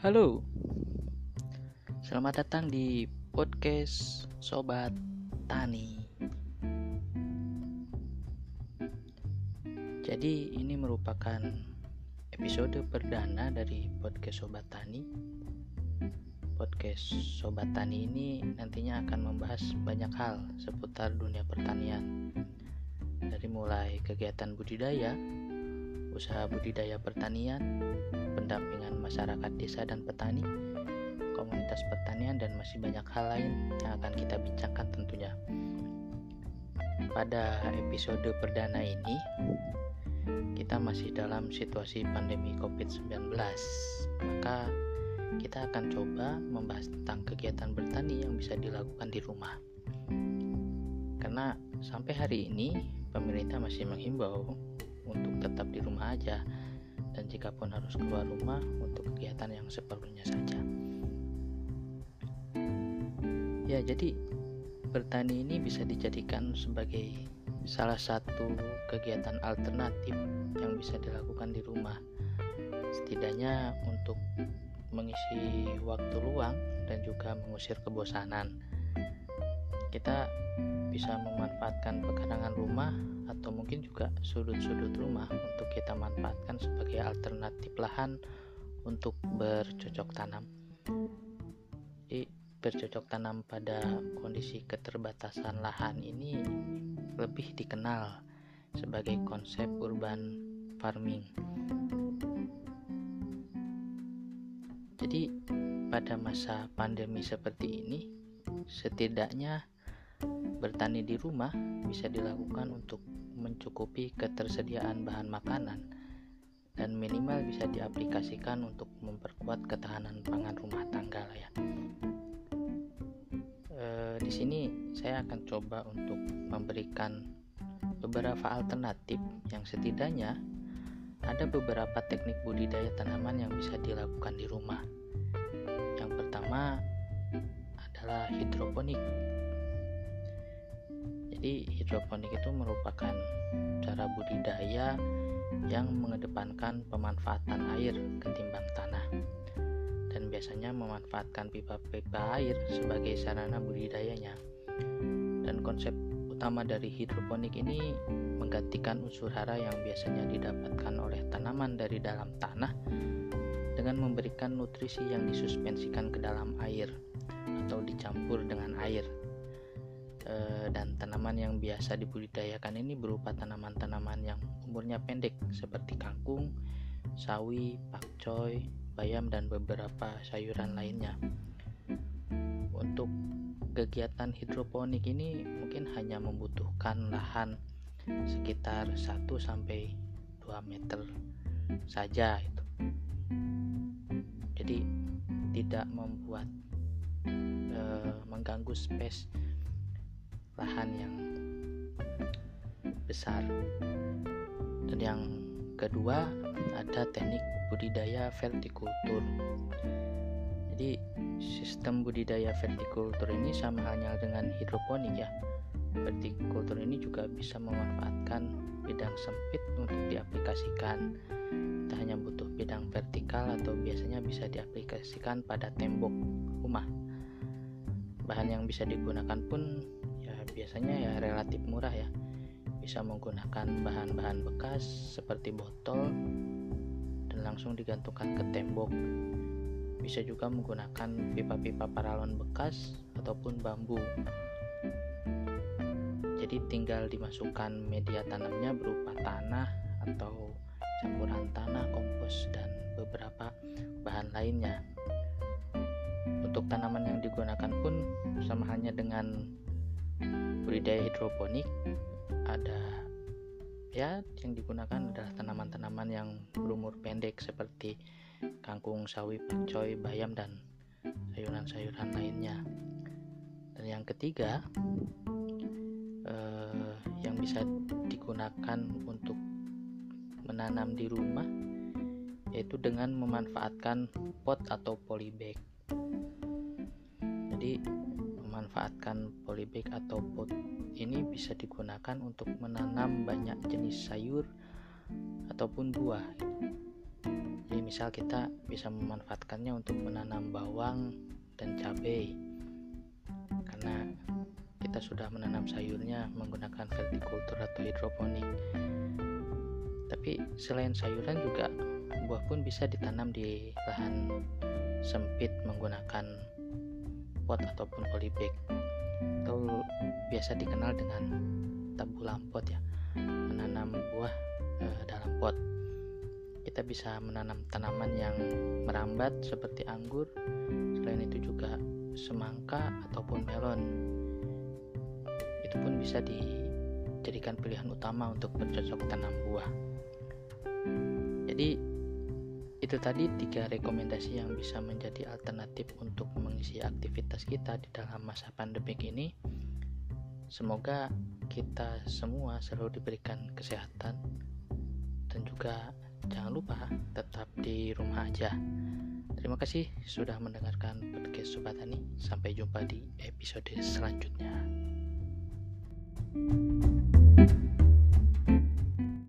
Halo, selamat datang di podcast Sobat Tani. Jadi, ini merupakan episode perdana dari podcast Sobat Tani. Podcast Sobat Tani ini nantinya akan membahas banyak hal seputar dunia pertanian, dari mulai kegiatan budidaya, usaha budidaya pertanian, pendampingan masyarakat desa dan petani, komunitas pertanian, dan masih banyak hal lain yang akan kita bincangkan tentunya. Pada episode perdana ini, kita masih dalam situasi pandemi COVID-19, maka kita akan coba membahas tentang kegiatan bertani yang bisa dilakukan di rumah. Karena sampai hari ini, pemerintah masih menghimbau untuk tetap di rumah aja dan jika pun harus keluar rumah untuk kegiatan yang seperlunya saja. Ya, jadi bertani ini bisa dijadikan sebagai salah satu kegiatan alternatif yang bisa dilakukan di rumah. Setidaknya untuk mengisi waktu luang dan juga mengusir kebosanan. Kita bisa memanfaatkan pekarangan rumah atau mungkin juga sudut-sudut rumah untuk kita manfaatkan sebagai alternatif lahan untuk bercocok tanam. Jadi bercocok tanam pada kondisi keterbatasan lahan ini lebih dikenal sebagai konsep urban farming. Jadi pada masa pandemi seperti ini setidaknya Bertani di rumah bisa dilakukan untuk mencukupi ketersediaan bahan makanan dan minimal bisa diaplikasikan untuk memperkuat ketahanan pangan rumah tangga lah ya. E, di sini saya akan coba untuk memberikan beberapa alternatif yang setidaknya ada beberapa teknik budidaya tanaman yang bisa dilakukan di rumah. Yang pertama adalah hidroponik jadi hidroponik itu merupakan cara budidaya yang mengedepankan pemanfaatan air ketimbang tanah dan biasanya memanfaatkan pipa-pipa air sebagai sarana budidayanya. Dan konsep utama dari hidroponik ini menggantikan unsur hara yang biasanya didapatkan oleh tanaman dari dalam tanah dengan memberikan nutrisi yang disuspensikan ke dalam air atau dicampur dengan air tanaman yang biasa dibudidayakan ini berupa tanaman-tanaman yang umurnya pendek seperti kangkung, sawi, pakcoy, bayam dan beberapa sayuran lainnya. Untuk kegiatan hidroponik ini mungkin hanya membutuhkan lahan sekitar 1 sampai 2 meter saja itu. Jadi tidak membuat e, mengganggu space lahan yang besar. Dan yang kedua ada teknik budidaya vertikultur. Jadi sistem budidaya vertikultur ini sama halnya dengan hidroponik ya. Vertikultur ini juga bisa memanfaatkan bidang sempit untuk diaplikasikan. Tak hanya butuh bidang vertikal atau biasanya bisa diaplikasikan pada tembok rumah. Bahan yang bisa digunakan pun biasanya ya relatif murah ya. Bisa menggunakan bahan-bahan bekas seperti botol dan langsung digantungkan ke tembok. Bisa juga menggunakan pipa-pipa paralon bekas ataupun bambu. Jadi tinggal dimasukkan media tanamnya berupa tanah atau campuran tanah, kompos, dan beberapa bahan lainnya. Untuk tanaman yang digunakan pun sama halnya dengan budidaya hidroponik ada ya yang digunakan adalah tanaman-tanaman yang berumur pendek seperti kangkung, sawi, pakcoy, bayam dan sayuran-sayuran lainnya. Dan yang ketiga eh, yang bisa digunakan untuk menanam di rumah yaitu dengan memanfaatkan pot atau polybag. Jadi memanfaatkan polybag atau pot ini bisa digunakan untuk menanam banyak jenis sayur ataupun buah. Jadi misal kita bisa memanfaatkannya untuk menanam bawang dan cabai karena kita sudah menanam sayurnya menggunakan vertikultur atau hidroponik. Tapi selain sayuran juga buah pun bisa ditanam di lahan sempit menggunakan pot ataupun polybag atau biasa dikenal dengan tabulam pot ya. Menanam buah e, dalam pot. Kita bisa menanam tanaman yang merambat seperti anggur selain itu juga semangka ataupun melon. Itu pun bisa dijadikan pilihan utama untuk bercocok tanam buah. Jadi itu tadi tiga rekomendasi yang bisa menjadi alternatif untuk mengisi aktivitas kita di dalam masa pandemik ini semoga kita semua selalu diberikan kesehatan dan juga jangan lupa tetap di rumah aja. Terima kasih sudah mendengarkan podcast Sobat Tani. Sampai jumpa di episode selanjutnya.